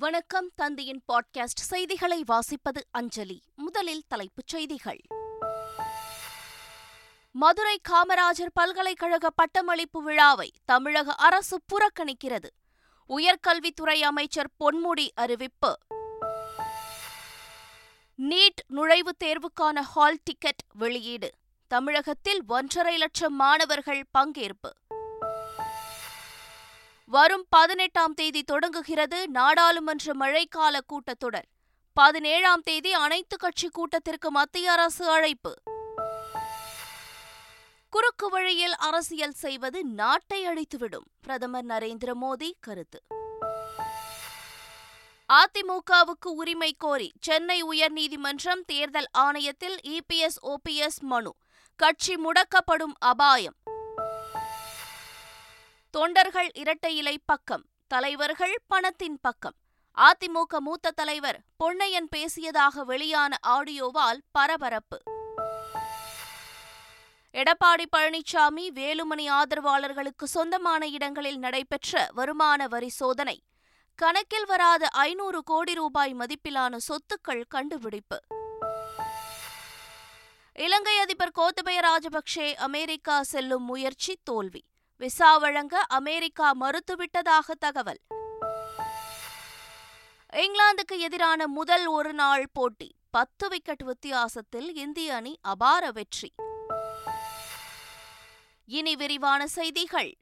வணக்கம் தந்தையின் பாட்காஸ்ட் செய்திகளை வாசிப்பது அஞ்சலி. முதலில் தலைப்புச் செய்திகள். மதுரை காமராஜர் பல்கலைக்கழக பட்டமளிப்பு விழாவை தமிழக அரசு புறக்கணிக்கிறது. உயர்கல்வித்துறை அமைச்சர் பொன்முடி அறிவிப்பு. நீட் நுழைவுத் தேர்வுக்கான ஹால் டிக்கெட் வெளியீடு. தமிழகத்தில் ஒன்றரை லட்சம் மாணவர்கள் பங்கேற்பு. வரும் பதினெட்டாம் தேதி தொடங்குகிறது நாடாளுமன்ற மழைக்கால கூட்டத்தொடர். பதினேழாம் தேதி அனைத்து கட்சி கூட்டத்திற்கு மத்திய அரசு அழைப்பு. குறுக்கு வழியில் அரசியல் செய்வது நாட்டை அழித்துவிடும். பிரதமர் நரேந்திர மோடி கருத்து. அதிமுகவுக்கு உரிமை கோரி சென்னை உயர்நீதிமன்றம் தேர்தல் ஆணையத்தில் இபிஎஸ் ஓபிஎஸ் மனு. கட்சி முடக்கப்படும் அபாயம். தொண்டர்கள் இரட்டை இலை பக்கம் தலைவர்கள் பணத்தின் பக்கம். அதிமுக மூத்த தலைவர் பொன்னையன் பேசியதாக வெளியான ஆடியோவால் பரபரப்பு. எடப்பாடி பழனிசாமி வேலுமணி ஆதரவாளர்களுக்கு சொந்தமான இடங்களில் நடைபெற்ற வருமான வரி சோதனை. கணக்கில் வராத ஐநூறு கோடி ரூபாய் மதிப்பிலான சொத்துக்கள் கண்டுபிடிப்பு. இலங்கை அதிபர் கோத்தபய ராஜபக்சே அமெரிக்கா செல்லும் முயற்சி தோல்வி. விசா வழங்க அமெரிக்கா மறுத்துவிட்டதாக தகவல். இங்கிலாந்துக்கு எதிரான முதல் ஒரு நாள் போட்டி பத்து விக்கெட் வித்தியாசத்தில் இந்திய அணி அபார வெற்றி. இனி விரிவான செய்திகள்.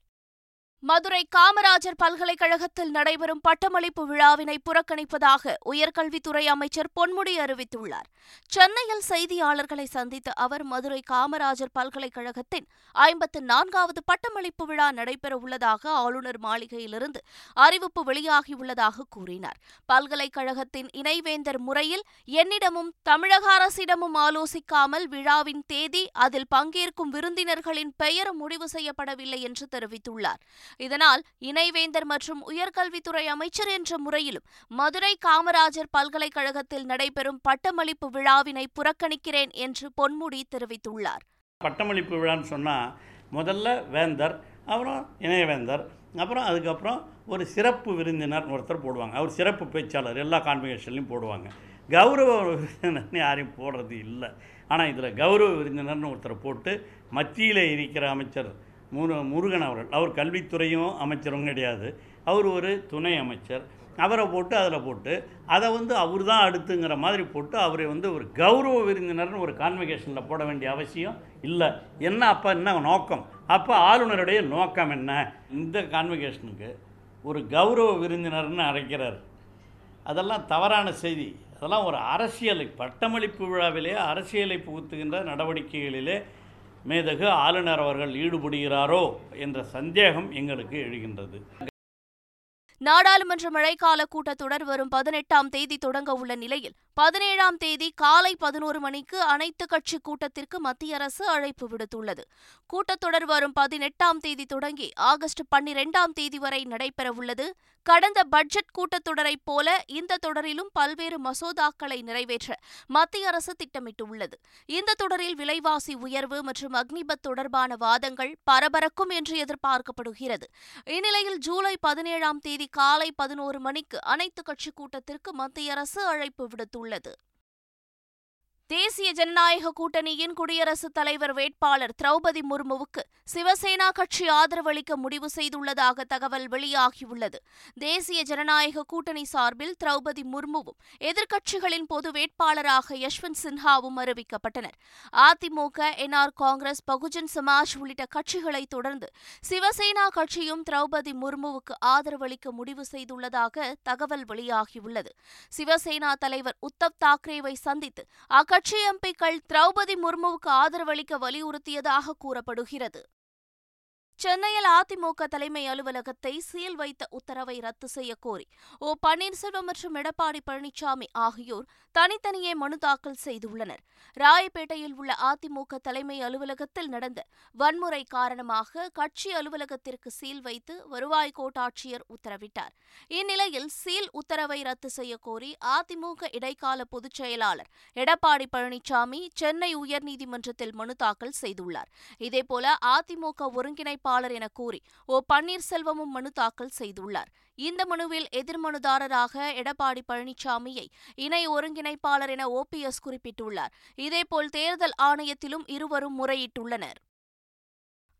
மதுரை காமராஜர் பல்கலைக்கழகத்தில் நடைபெறும் பட்டமளிப்பு விழாவினை புறக்கணிப்பதாக உயர்கல்வித்துறை அமைச்சர் பொன்முடி அறிவித்துள்ளார். சென்னையில் செய்தியாளர்களை சந்தித்த அவர் மதுரை காமராஜர் பல்கலைக்கழகத்தின் ஐம்பத்து நான்காவது பட்டமளிப்பு விழா நடைபெறவுள்ளதாக ஆளுநர் மாளிகையிலிருந்து அறிவிப்பு வெளியாகியுள்ளதாக கூறினார். பல்கலைக்கழகத்தின் இணைவேந்தர் முறையில் என்னிடமும் தமிழக அரசிடமும் ஆலோசிக்காமல் விழாவின் தேதி அதில் பங்கேற்கும் விருந்தினர்களின் பெயர் முடிவு செய்யப்படவில்லை என்று தெரிவித்துள்ளார். இதனால் இணைவேந்தர் மற்றும் உயர்கல்வித்துறை அமைச்சர் என்ற முறையிலும் மதுரை காமராஜர் பல்கலைக்கழகத்தில் நடைபெறும் பட்டமளிப்பு விழாவினை புறக்கணிக்கிறேன் என்று பொன்முடி தெரிவித்துள்ளார். பட்டமளிப்பு விழான்னு சொன்னால் முதல்ல வேந்தர் அப்புறம் இணையவேந்தர் அப்புறம் அதுக்கப்புறம் ஒரு சிறப்பு விருந்தினர் ஒருத்தர் போடுவாங்க. அவர் சிறப்பு பேச்சாளர் எல்லா கான்வெகேஷன்லையும் போடுவாங்க. கௌரவ விருந்தினர்னு யாரையும் போடுறது இல்லை. ஆனால் இதில் கௌரவ விருந்தினர்னு ஒருத்தரை போட்டு மத்தியில் இருக்கிற அமைச்சர் முருகன் அவர்கள். அவர் கல்வித்துறையும் அமைச்சரும் கிடையாது. அவர் ஒரு துணை அமைச்சர். அவரை போட்டு அதில் போட்டு அதை வந்து அவர் தான் அடுத்துங்கிற மாதிரி போட்டு அவரை வந்து ஒரு கௌரவ விருந்தினர்னு ஒரு கான்வெகேஷனில் போட வேண்டிய அவசியம் இல்லை. என்ன அப்போ என்ன நோக்கம்? அப்போ ஆளுநருடைய நோக்கம் என்ன? இந்த கான்வெகேஷனுக்கு ஒரு கௌரவ விருந்தினர்னு அழைக்கிறார். அதெல்லாம் தவறான செய்தி. அதெல்லாம் ஒரு அரசியலை பட்டமளிப்பு விழாவிலே அரசியலை புகுத்துகின்ற நடவடிக்கைகளிலே மேதகு ஆளுநர் அவர்கள் ஈடுபடுகிறாரோ என்ற சந்தேகம் எங்களுக்கு எழுகின்றது. நாடாளுமன்ற மழைக்கால கூட்டத்தொடர் வரும் பதினெட்டாம் தேதி தொடங்க உள்ள நிலையில் பதினேழாம் தேதி காலை பதினோரு மணிக்கு அனைத்து கட்சி கூட்டத்திற்கு மத்திய அரசு அழைப்பு விடுத்துள்ளது. கூட்டத்தொடர் வரும் பதினெட்டாம் தேதி தொடங்கி ஆகஸ்ட் பன்னிரெண்டாம் தேதி வரை நடைபெறவுள்ளது. கடந்த பட்ஜெட் கூட்டத்தொடரைப் போல இந்த தொடரிலும் பல்வேறு மசோதாக்களை நிறைவேற்ற மத்திய அரசு திட்டமிட்டுள்ளது. இந்த தொடரில் விலைவாசி உயர்வு மற்றும் அக்னிபத் தொடர்பான வாதங்கள் பரபரக்கும் என்று எதிர்பார்க்கப்படுகிறது. இந்நிலையில் ஜூலை பதினேழாம் தேதி காலை பதினோரு மணிக்கு அனைத்து கட்சி கூட்டத்திற்கு மத்திய அரசு அழைப்பு விடுத்துள்ளது. தேசிய ஜனநாயக கூட்டணியின் குடியரசுத் தலைவர் வேட்பாளர் திரௌபதி முர்முவுக்கு சிவசேனா கட்சி ஆதரவளிக்க முடிவு செய்துள்ளதாக தகவல் வெளியாகியுள்ளது. தேசிய ஜனநாயக கூட்டணி சார்பில் திரௌபதி முர்முவும் எதிர்க்கட்சிகளின் பொது வேட்பாளராக யஷ்வந்த் சின்ஹாவும் அறிவிக்கப்பட்டனர். அதிமுக என்ஆர் காங்கிரஸ் பகுஜன் சமாஜ் உள்ளிட்ட கட்சிகளை தொடர்ந்து சிவசேனா கட்சியும் திரௌபதி முர்முவுக்கு ஆதரவளிக்க முடிவு செய்துள்ளதாக தகவல் வெளியாகியுள்ளது. சிவசேனா தலைவர் உத்தவ் தாக்கரேவை சந்தித்து அக்கட்சி எம்பிக்கள் திரௌபதி முர்முவுக்கு ஆதரவளிக்க வலியுறுத்தியதாக கூறப்படுகிறது. சென்னையில் அதிமுக தலைமை அலுவலகத்தை சீல் வைத்த உத்தரவை ரத்து செய்ய கோரி ஓ பன்னீர்செல்வம் மற்றும் எடப்பாடி பழனிசாமி ஆகியோர் தனித்தனியே மனு தாக்கல் செய்துள்ளனர். ராயப்பேட்டையில் உள்ள அதிமுக தலைமை அலுவலகத்தில் நடந்த வன்முறை காரணமாக கட்சி அலுவலகத்திற்கு சீல் வைத்து வருவாய் கோட்டாட்சியர் உத்தரவிட்டார். இந்நிலையில் சீல் உத்தரவை ரத்து செய்ய கோரி அதிமுக இடைக்கால பொதுச் செயலாளர் எடப்பாடி பழனிசாமி சென்னை உயர்நீதிமன்றத்தில் மனு தாக்கல் செய்துள்ளார். இதேபோல அதிமுக ஒருங்கிணைப்பு ஒருங்கிணைப்பாளர் என கூறி ஓ பன்னீர்செல்வமும் மனு தாக்கல் செய்துள்ளார். இந்த மனுவில் எதிர்மனுதாரராக எடப்பாடி பழனிசாமியை இணை ஒருங்கிணைப்பாளர் என ஓபிஎஸ் குறிப்பிட்டுள்ளார். இதேபோல் தேர்தல் ஆணையத்திலும் இருவரும் முறையிட்டுள்ளனர்.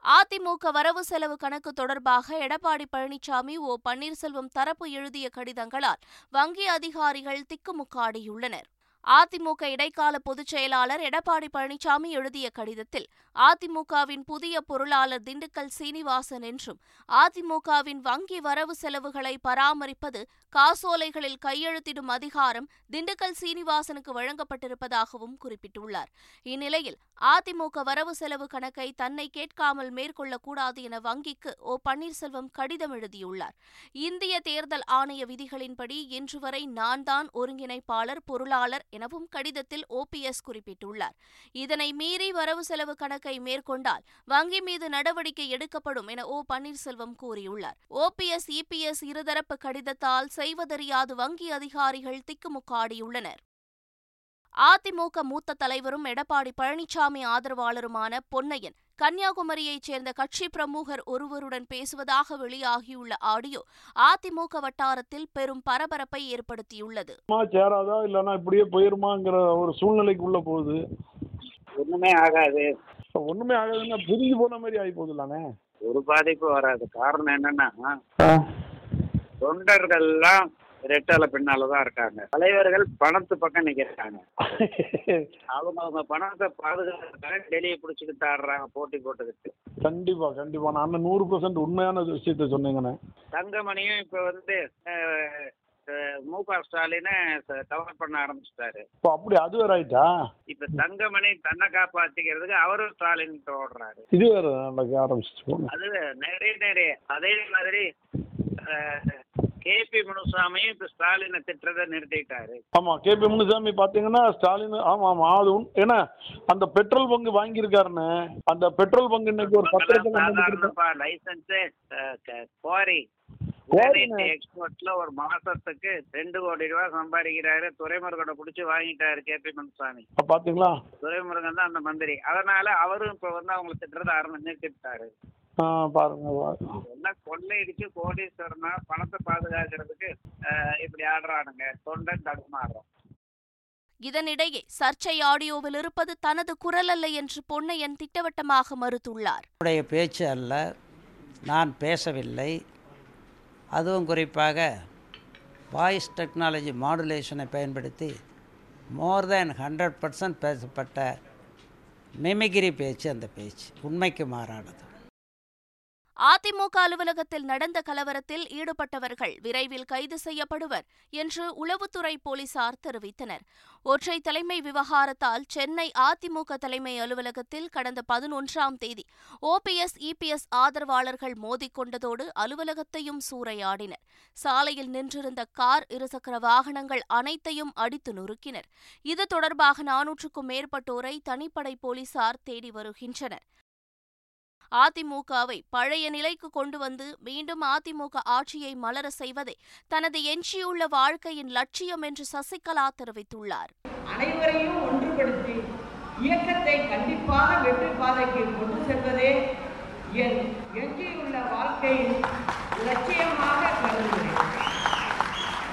அதிமுக வரவு செலவு கணக்கு தொடர்பாக எடப்பாடி பழனிசாமி ஓ பன்னீர்செல்வம் தரப்பு எழுதிய கடிதங்களால் வங்கி அதிகாரிகள் திக்குமுக்காடியுள்ளனர். அதிமுக இடைக்கால பொதுச் செயலாளர் எடப்பாடி பழனிசாமி எழுதிய கடிதத்தில் அதிமுகவின் புதிய பொருளாளர் திண்டுக்கல் சீனிவாசன் என்றும் அதிமுகவின் வங்கி வரவு செலவுகளை பராமரிப்பது காசோலைகளில் கையெழுத்திடும் அதிகாரம் திண்டுக்கல் சீனிவாசனுக்கு வழங்கப்பட்டிருப்பதாகவும் குறிப்பிட்டுள்ளார். இந்நிலையில் அதிமுக வரவு செலவு கணக்கை தன்னை கேட்காமல் மேற்கொள்ளக்கூடாது என வங்கிக்கு ஓ. பன்னீர்செல்வம் கடிதம் எழுதியுள்ளார். இந்திய தேர்தல் ஆணைய விதிகளின்படி இன்று வரை நான் தான் ஒருங்கிணைப்பாளர் பொருளாளர் எனவும் கடிதத்தில் ஓபிஎஸ் குறிப்பிட்டுள்ளார். இதனை மீறி வரவு செலவு கணக்கை மேற்கொண்டால் வங்கி மீது நடவடிக்கை எடுக்கப்படும் என ஓ பன்னீர்செல்வம் கூறியுள்ளார். ஓபிஎஸ் இபிஎஸ் இருதரப்பு கடிதத்தால் செய்வதறியாது வங்கி அதிகாரிகள் திக்குமுக்காடியுள்ளனர். அதிமுக மூத்த தலைவரும் எடப்பாடி பழனிசாமி ஆதரவாளருமான பொன்னையன் கன்னியாகுமரியைச் சேர்ந்த கட்சி பிரமுகர் ஒருவருடன் பேசுவதாக வெளியாகியுள்ள ஆடியோ அதிமுக வட்டாரத்தில் பெரும் பரபரப்பை ஏற்படுத்தியுள்ளது. சேராதா இல்லைன்னா இப்படியே போயிருமாங்கிற ஒரு சூழ்நிலைக்கு உள்ள போகுது. ஒண்ணுமே ஆகாது. ஒண்ணுமே ஆகாதுன்னா பிரிஞ்சு போன மாதிரி ஆகி போகுதுலானே. ஒரு பாதிப்பு வராது. காரணம் என்னன்னா தொண்டர்கள்லாம் ரெட்டால பின்னால தான் இருக்காங்க. தலைவர்கள் பணத்து பக்கம் நிக்கிறாங்க. அவங்க அவங்க பணத்தை பாதுகாக்கிறதுக்காக டெல்லியை பிடிச்சிக்கிட்டு ஆடுறாங்க போட்டி போட்டுக்கிட்டு. கண்டிப்பா கண்டிப்பா. நான் நூறு பர்சன்ட் உண்மையான விஷயத்த சொன்னீங்கண்ணே. தங்கமணியும் இப்ப வந்து மு க ஸ்டாலினை கவர் பண்ண ஆரம்பிச்சிட்டாரு. இப்போ அப்படி அது வேற ஆயிட்டா? இப்ப தங்கமணி தன்னை காப்பாத்திக்கிறதுக்கு அவரும் ஸ்டாலின் ஓடுறாரு. இது வேற போங்க. அது நிறைய நிறைய அதே மாதிரி கேபி முனுசாமியும் இப்ப ஸ்டாலினை திட்டுறதை நிறுத்திட்டாரு. ஆமா கேபி முனுசாமி பாத்தீங்கன்னா ஸ்டாலின் ஆமா ஆமா அது ஏன்னா அந்த பெட்ரோல் பங்கு வாங்கியிருக்காருன்னு அந்த பெட்ரோல் பங்கு இன்னைக்கு ஒரு பத்திரத்தில் லைசன்ஸே குவாரிண்ணே. எக்ஸ்போர்ட்ல ஒரு மாசத்துக்கு ரெண்டு கோடி ரூபாய் சம்பாதிக்கிறாரு. துரைமுருகனை பிடிச்சி வாங்கிட்டாரு கேபி முனுசாமி. பாத்தீங்களா? துரைமுருகன் தான் அந்த மந்திரி. அதனால அவரும் இப்ப வந்து அவங்களை திட்டுறதை ஆரம்பி நிறுத்திட்டாரு. ஆ, பாருங்க பாருங்க. எல்லாம் கொள்ளையடிச்சு கோடீஸ்வரனா பணத்தை பாதுகாக்கிறதுக்கு இப்படி ஆடுறானுங்க. தொண்டன் தடுமாறுறோம் இதனிடையே சர்ச்சை ஆடியோவில் இருப்பது தனது குரல் அல்ல என்று பொன்னையன் திட்டவட்டமாக மறுத்துள்ளார். என்னுடைய பேச்சு அல்ல நான் பேசவில்லை. அதுவும் குறிப்பாக வாய்ஸ் டெக்னாலஜி மாடுலேஷனை பயன்படுத்தி மோர் தேன் ஹண்ட்ரட் பர்சன்ட் பேசப்பட்ட மிமிகிரி பேச்சு அந்த பேச்சு உண்மைக்கு மாறானது. அதிமுக அலுவலகத்தில் நடந்த கலவரத்தில் ஈடுபட்டவர்கள் விரைவில் கைது செய்யப்படுவர் என்று உளவுத்துறை போலீசார் தெரிவித்தனர். ஒற்றை தலைமை விவகாரத்தால் சென்னை அதிமுக தலைமை அலுவலகத்தில் கடந்த பதினொன்றாம் தேதி ஓபிஎஸ் இபிஎஸ் ஆதரவாளர்கள் மோதிக்கொண்டதோடு அலுவலகத்தையும் சூறையாடினர். சாலையில் நின்றிருந்த கார் இருசக்கர வாகனங்கள் அனைத்தையும் அடித்து நொறுக்கினர். இது தொடர்பாக நானூற்றுக்கும் மேற்பட்டோரை தனிப்படை போலீசார் தேடி வருகின்றனர். அதிமுகவை பழைய நிலைக்கு கொண்டு வந்து மீண்டும் அதிமுக ஆட்சியை மலர செய்வதே தனது எஞ்சியுள்ள வாழ்க்கையின் லட்சியம் என்று சசிகலா தெரிவித்துள்ளார். அனைவரையும் ஒன்றுபடுத்தி இயக்கத்தை கண்டிப்பாக வெற்றி பாதைக்கு கொண்டு செல்வதே என் எஞ்சியுள்ள வாழ்க்கையின் லட்சியமாக கருதுகிறேன்.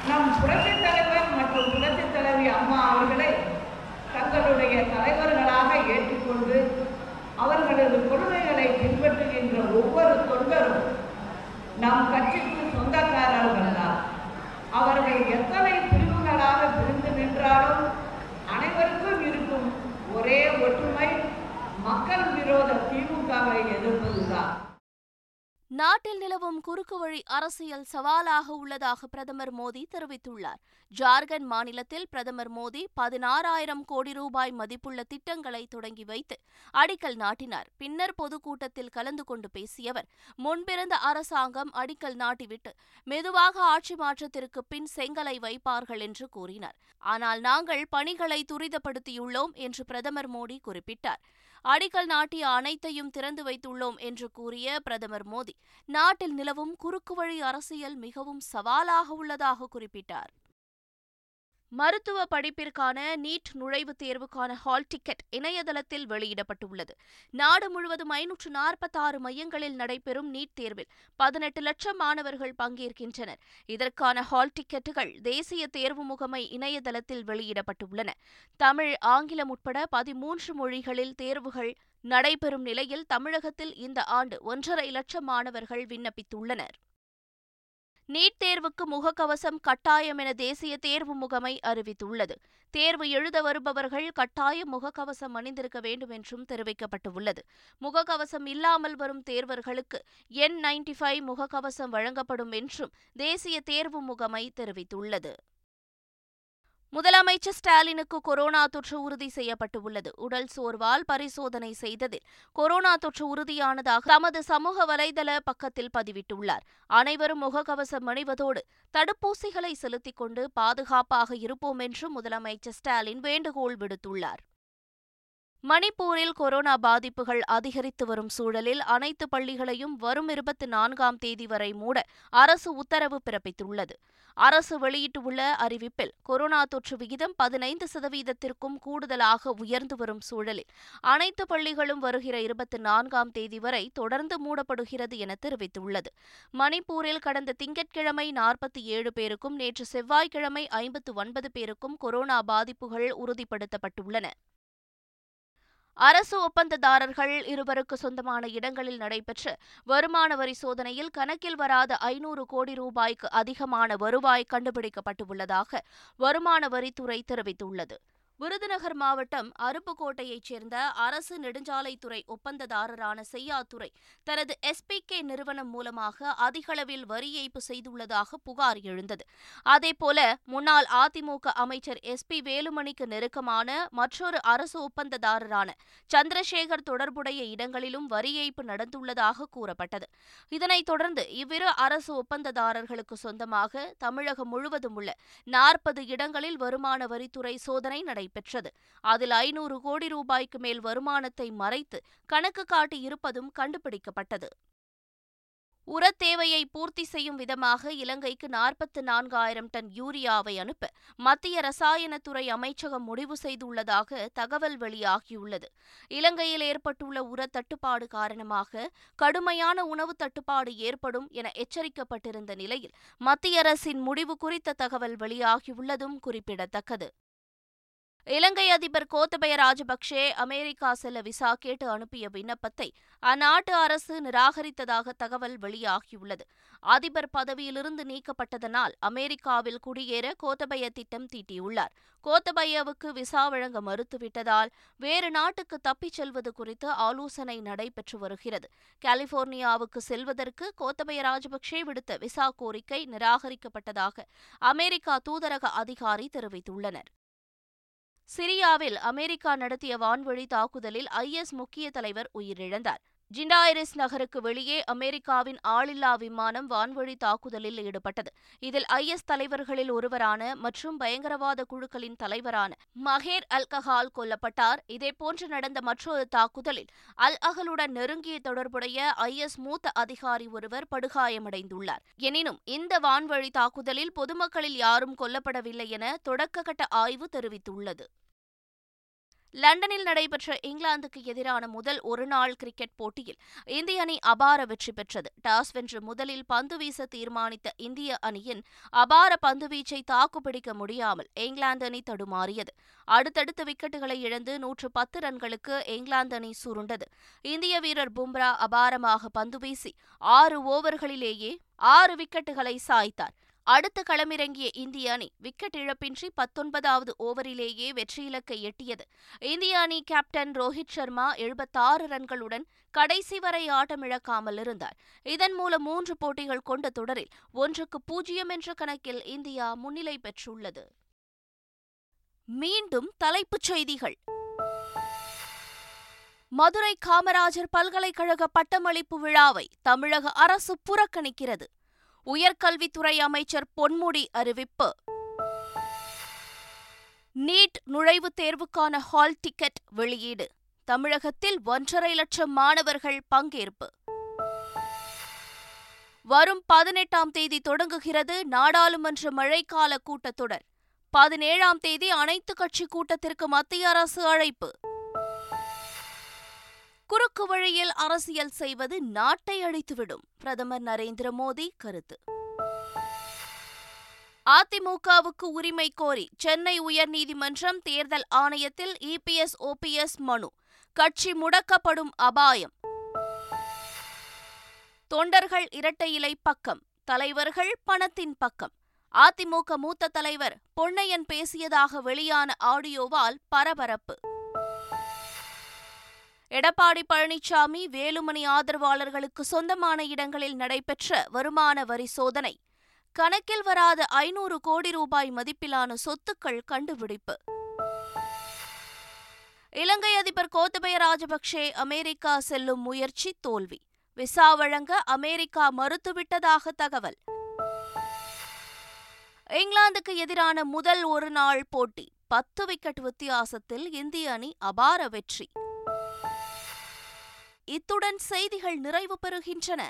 நம் புரட்சி தலைவர் மற்றும் புரட்சி தலைவி அம்மா அவர்களை தங்களுடைய தலைவர்களாக ஏற்றுக்கொண்டு அவர்களது கொள்கைகளை பின்பற்றுகின்ற ஒவ்வொரு தொண்டரும் நாம் கட்சிக்கு சொந்த நாட்டில் நிலவும் குறுக்குவழி அரசியல் சவாலாக உள்ளதாக பிரதமர் மோடி தெரிவித்துள்ளார். ஜார்க்கண்ட் மாநிலத்தில் பிரதமர் மோடி பதினாறாயிரம் கோடி ரூபாய் மதிப்புள்ள திட்டங்களை தொடங்கி வைத்து அடிக்கல் நாட்டினார். பின்னர் பொதுக்கூட்டத்தில் கலந்து கொண்டு பேசியவர் முன்பிருந்த அரசாங்கம் அடிக்கல் நாட்டிவிட்டு மெதுவாக ஆட்சி மாற்றத்திற்கு பின் செங்கலை வைப்பார்கள் என்று கூறினார். ஆனால் நாங்கள் பணிகளை துரிதப்படுத்தியுள்ளோம் என்று பிரதமர் மோடி குறிப்பிட்டார். அடிக்கல் நாட்டிய அனைத்தையும் திறந்து வைத்துள்ளோம் என்று கூறிய பிரதமர் மோடி நாட்டில் நிலவும் குறுக்கு வழி அரசியல் மிகவும் சவாலாக உள்ளதாக குறிப்பிட்டார். மருத்துவ படிப்பிற்கான நீட் நுழைவுத் தேர்வுக்கான ஹால் டிக்கெட் இணையதளத்தில் வெளியிடப்பட்டுள்ளது. நாடு முழுவதும் ஐநூற்று நாற்பத்தாறு மையங்களில் நடைபெறும் நீட் தேர்வில் பதினெட்டு லட்சம் மாணவர்கள் பங்கேற்கின்றனர். இதற்கான ஹால் டிக்கெட்டுகள் தேசிய தேர்வு முகமை இணையதளத்தில் வெளியிடப்பட்டுள்ளன. தமிழ் ஆங்கிலம் உட்பட பதிமூன்று மொழிகளில் தேர்வுகள் நடைபெறும் நிலையில் தமிழகத்தில் இந்த ஆண்டு ஒன்றரை லட்சம் மாணவர்கள் விண்ணப்பித்துள்ளனர். நீட் தேர்வுக்கு முகக்கவசம் கட்டாயம் என தேசிய தேர்வு முகமை அறிவித்துள்ளது. தேர்வு எழுத வருபவர்கள் கட்டாயம் முகக்கவசம் அணிந்திருக்க வேண்டும் என்றும் தெரிவிக்கப்பட்டுள்ளது. முகக்கவசம் இல்லாமல் வரும் தேர்வர்களுக்கு என் நைன்டி ஃபைவ் முகக்கவசம் வழங்கப்படும் என்றும் தேசிய தேர்வு முகமை தெரிவித்துள்ளது. முதலமைச்சர் ஸ்டாலினுக்கு கொரோனா தொற்று உறுதி செய்யப்பட்டுள்ளது. உடல் சோர்வால் பரிசோதனை செய்ததில் கொரோனா தொற்று உறுதியானதாக தமது சமூக வலைதள பக்கத்தில் பதிவிட்டுள்ளார். அனைவரும் முகக்கவசம் அணிவதோடு தடுப்பூசிகளை செலுத்திக் கொண்டு பாதுகாப்பாக இருப்போம் என்று முதலமைச்சர் ஸ்டாலின் வேண்டுகோள் விடுத்துள்ளார். மணிப்பூரில் கொரோனா பாதிப்புகள் அதிகரித்து வரும் சூழலில் அனைத்து பள்ளிகளையும் வரும் இருபத்தி நான்காம் தேதி வரை மூட அரசு உத்தரவு பிறப்பித்துள்ளது. அரசு வெளியிட்டுள்ள அறிவிப்பில் கொரோனா தொற்று விகிதம் பதினைந்து சதவீதத்திற்கும் கூடுதலாக உயர்ந்து வரும் சூழலில் அனைத்து பள்ளிகளும் வருகிற இருபத்தி நான்காம் தேதி வரை தொடர்ந்து மூடப்படுகிறது என தெரிவித்துள்ளது. மணிப்பூரில் கடந்த திங்கட்கிழமை நாற்பத்தி ஏழு பேருக்கும் நேற்று செவ்வாய்க்கிழமை ஐம்பத்து ஒன்பது பேருக்கும் கொரோனா பாதிப்புகள் உறுதிப்படுத்தப்பட்டுள்ளன. அரசு ஒப்பந்ததாரர்கள் இருவருக்கு சொந்தமான இடங்களில் நடைபெற்ற வருமான வரி சோதனையில் கணக்கில் வராத ஐநூறு கோடி ரூபாய்க்கு அதிகமான வருவாய் கண்டுபிடிக்கப்பட்டுள்ளதாக வருமான வரித்துறை தெரிவித்துள்ளது. விருதுநகர் மாவட்டம் அருப்புக்கோட்டையைச் சேர்ந்த அரசு நெடுஞ்சாலைத்துறை ஒப்பந்ததாரரான செய்யாத்துறை தனது எஸ்பிகே நிறுவனம் மூலமாக அதிகளவில் வரி ஏய்ப்பு செய்துள்ளதாக புகார் எழுந்தது. அதேபோல முன்னாள் அதிமுக அமைச்சர் எஸ் பி வேலுமணிக்கு நெருக்கமான மற்றொரு அரசு ஒப்பந்ததாரரான சந்திரசேகர் தொடர்புடைய இடங்களிலும் வரி ஏய்ப்பு நடந்துள்ளதாக கூறப்பட்டது. இதனைத் தொடர்ந்து இவ்விரு அரசு ஒப்பந்ததாரர்களுக்கு சொந்தமாக தமிழகம் முழுவதும் உள்ள நாற்பது இடங்களில் வருமான வரித்துறை சோதனை நடைபெற்றது அதில் ஐநூறு கோடி ரூபாய்க்கு மேல் வருமானத்தை மறைத்து கணக்கு காட்டி இருப்பதும் கண்டுபிடிக்கப்பட்டது. உரத் தேவையை பூர்த்தி செய்யும் விதமாக இலங்கைக்கு நாற்பத்து நான்காயிரம் டன் யூரியாவை அனுப்ப மத்திய ரசாயனத்துறை அமைச்சகம் முடிவு செய்துள்ளதாக தகவல் வெளியாகியுள்ளது. இலங்கையில் ஏற்பட்டுள்ள உரத் தட்டுப்பாடு காரணமாக கடுமையான உணவு தட்டுப்பாடு ஏற்படும் என எச்சரிக்கப்பட்டிருந்த நிலையில் மத்திய அரசின் முடிவு குறித்த தகவல் வெளியாகியுள்ளதும் குறிப்பிடத்தக்கது. இலங்கை அதிபர் கோத்தபய ராஜபக்சே அமெரிக்கா செல்ல விசா கேட்டு அனுப்பிய விண்ணப்பத்தை அந்நாட்டு அரசு நிராகரித்ததாக தகவல் வெளியாகியுள்ளது. அதிபர் பதவியிலிருந்து நீக்கப்பட்டதனால் அமெரிக்காவில் குடியேற கோத்தபய திட்டம் தீட்டியுள்ளார். கோத்தபயவுக்கு விசா வழங்க மறுத்துவிட்டதால் வேறு நாட்டுக்கு தப்பிச் செல்வது குறித்து ஆலோசனை நடைபெற்று வருகிறது. கலிபோர்னியாவுக்கு செல்வதற்கு கோத்தபய ராஜபக்சே விடுத்த விசா கோரிக்கை நிராகரிக்கப்பட்டதாக அமெரிக்கா தூதரக அதிகாரி தெரிவித்துள்ளனர். சிரியாவில் அமெரிக்கா நடத்திய வான்வழி தாக்குதலில் ஐஎஸ் முக்கிய தலைவர் உயிரிழந்தார். ஜிண்டாயிரிஸ் நகருக்கு வெளியே அமெரிக்காவின் ஆளில்லா விமானம் வான்வழி தாக்குதலில் ஈடுபட்டது. இதில் ஐஎஸ் தலைவர்களில் ஒருவரான மற்றும் பயங்கரவாத குழுக்களின் தலைவரான மஹேர் அல் கஹால் கொல்லப்பட்டார். இதேபோன்று நடந்த மற்றொரு தாக்குதலில் அல் அகலுடன் நெருங்கிய தொடர்புடைய ஐஎஸ் மூத்த அதிகாரி ஒருவர் படுகாயமடைந்துள்ளார். எனினும் இந்த வான்வழி தாக்குதலில் பொதுமக்களில் யாரும் கொல்லப்படவில்லை என தொடக்ககட்ட ஆய்வு தெரிவித்துள்ளது. லண்டனில் நடைபெற்ற இங்கிலாந்துக்கு எதிரான முதல் ஒருநாள் கிரிக்கெட் போட்டியில் இந்திய அணி அபார வெற்றி பெற்றது. டாஸ் வென்று முதலில் பந்து வீச தீர்மானித்த இந்திய அணியின் அபார பந்துவீச்சை தாக்குப்பிடிக்க முடியாமல் இங்கிலாந்து அணி தடுமாறியது. அடுத்தடுத்த விக்கெட்டுகளை இழந்து நூற்று பத்து ரன்களுக்கு இங்கிலாந்து அணி சுருண்டது. இந்திய வீரர் பும்ரா அபாரமாக பந்து வீசி ஆறு ஓவர்களிலேயே ஆறு விக்கெட்டுகளை சாய்த்தார். அடுத்து களமிறங்கிய இந்திய அணி விக்கெட் இழப்பின்றி பத்தொன்பதாவது ஓவரிலேயே வெற்றி இலக்கை எட்டியது. இந்திய அணி கேப்டன் ரோஹித் சர்மா எழுபத்தாறு ரன்களுடன் கடைசி வரை ஆட்டமிழக்காமல் இருந்தார். இதன் மூலம் மூன்று போட்டிகள் கொண்ட தொடரில் ஒன்றுக்கு பூஜ்ஜியம் என்ற கணக்கில் இந்தியா முன்னிலை பெற்றுள்ளது. மீண்டும் தலைப்புச் செய்திகள். மதுரை காமராஜர் பல்கலைக்கழக பட்டமளிப்பு விழாவை தமிழக அரசு புறக்கணிக்கிறது. உயர்கல்வித்துறை அமைச்சர் பொன்முடி அறிவிப்பு. நீட் நுழைவுத் தேர்வுக்கான ஹால் டிக்கெட் வெளியீடு. தமிழகத்தில் ஒன்றரை லட்சம் மாணவர்கள் பங்கேற்பு. வரும் பதினெட்டாம் தேதி தொடங்குகிறது நாடாளுமன்ற மழைக்கால கூட்டத்தொடர். பதினேழாம் தேதி அனைத்து கட்சி கூட்டத்திற்கு மத்திய அரசு அழைப்பு. குறுக்கு வழியில் அரசியல் செய்வது நாட்டை அழித்துவிடும். பிரதமர் நரேந்திர மோடி கருத்து. அதிமுகவுக்கு உரிமை கோரி சென்னை உயர்நீதிமன்றம் தேர்தல் ஆணையத்தில் இபிஎஸ் ஓபிஎஸ் மனு. கட்சி முடக்கப்படும் அபாயம். தொண்டர்கள் இரட்டை இலை பக்கம் தலைவர்கள் பணத்தின் பக்கம். அதிமுக மூத்த தலைவர் பொன்னையன் பேசியதாக வெளியான ஆடியோவால் பரபரப்பு. எடப்பாடி பழனிசாமி வேலுமணி ஆதரவாளர்களுக்கு சொந்தமான இடங்களில் நடைபெற்ற வருமான வரி சோதனை. கணக்கில் வராத ஐநூறு கோடி ரூபாய் மதிப்பிலான சொத்துக்கள் கண்டுபிடிப்பு. இலங்கை அதிபர் கோத்தபய ராஜபக்சே அமெரிக்கா செல்லும் முயற்சி தோல்வி. விசா வழங்க அமெரிக்கா மறுத்துவிட்டதாக தகவல். இங்கிலாந்துக்கு எதிரான முதல் ஒருநாள் போட்டி. பத்து விக்கெட் வித்தியாசத்தில் இந்திய அணி அபார வெற்றி. இத்துடன் செய்திகள் நிறைவு பெறுகின்றன.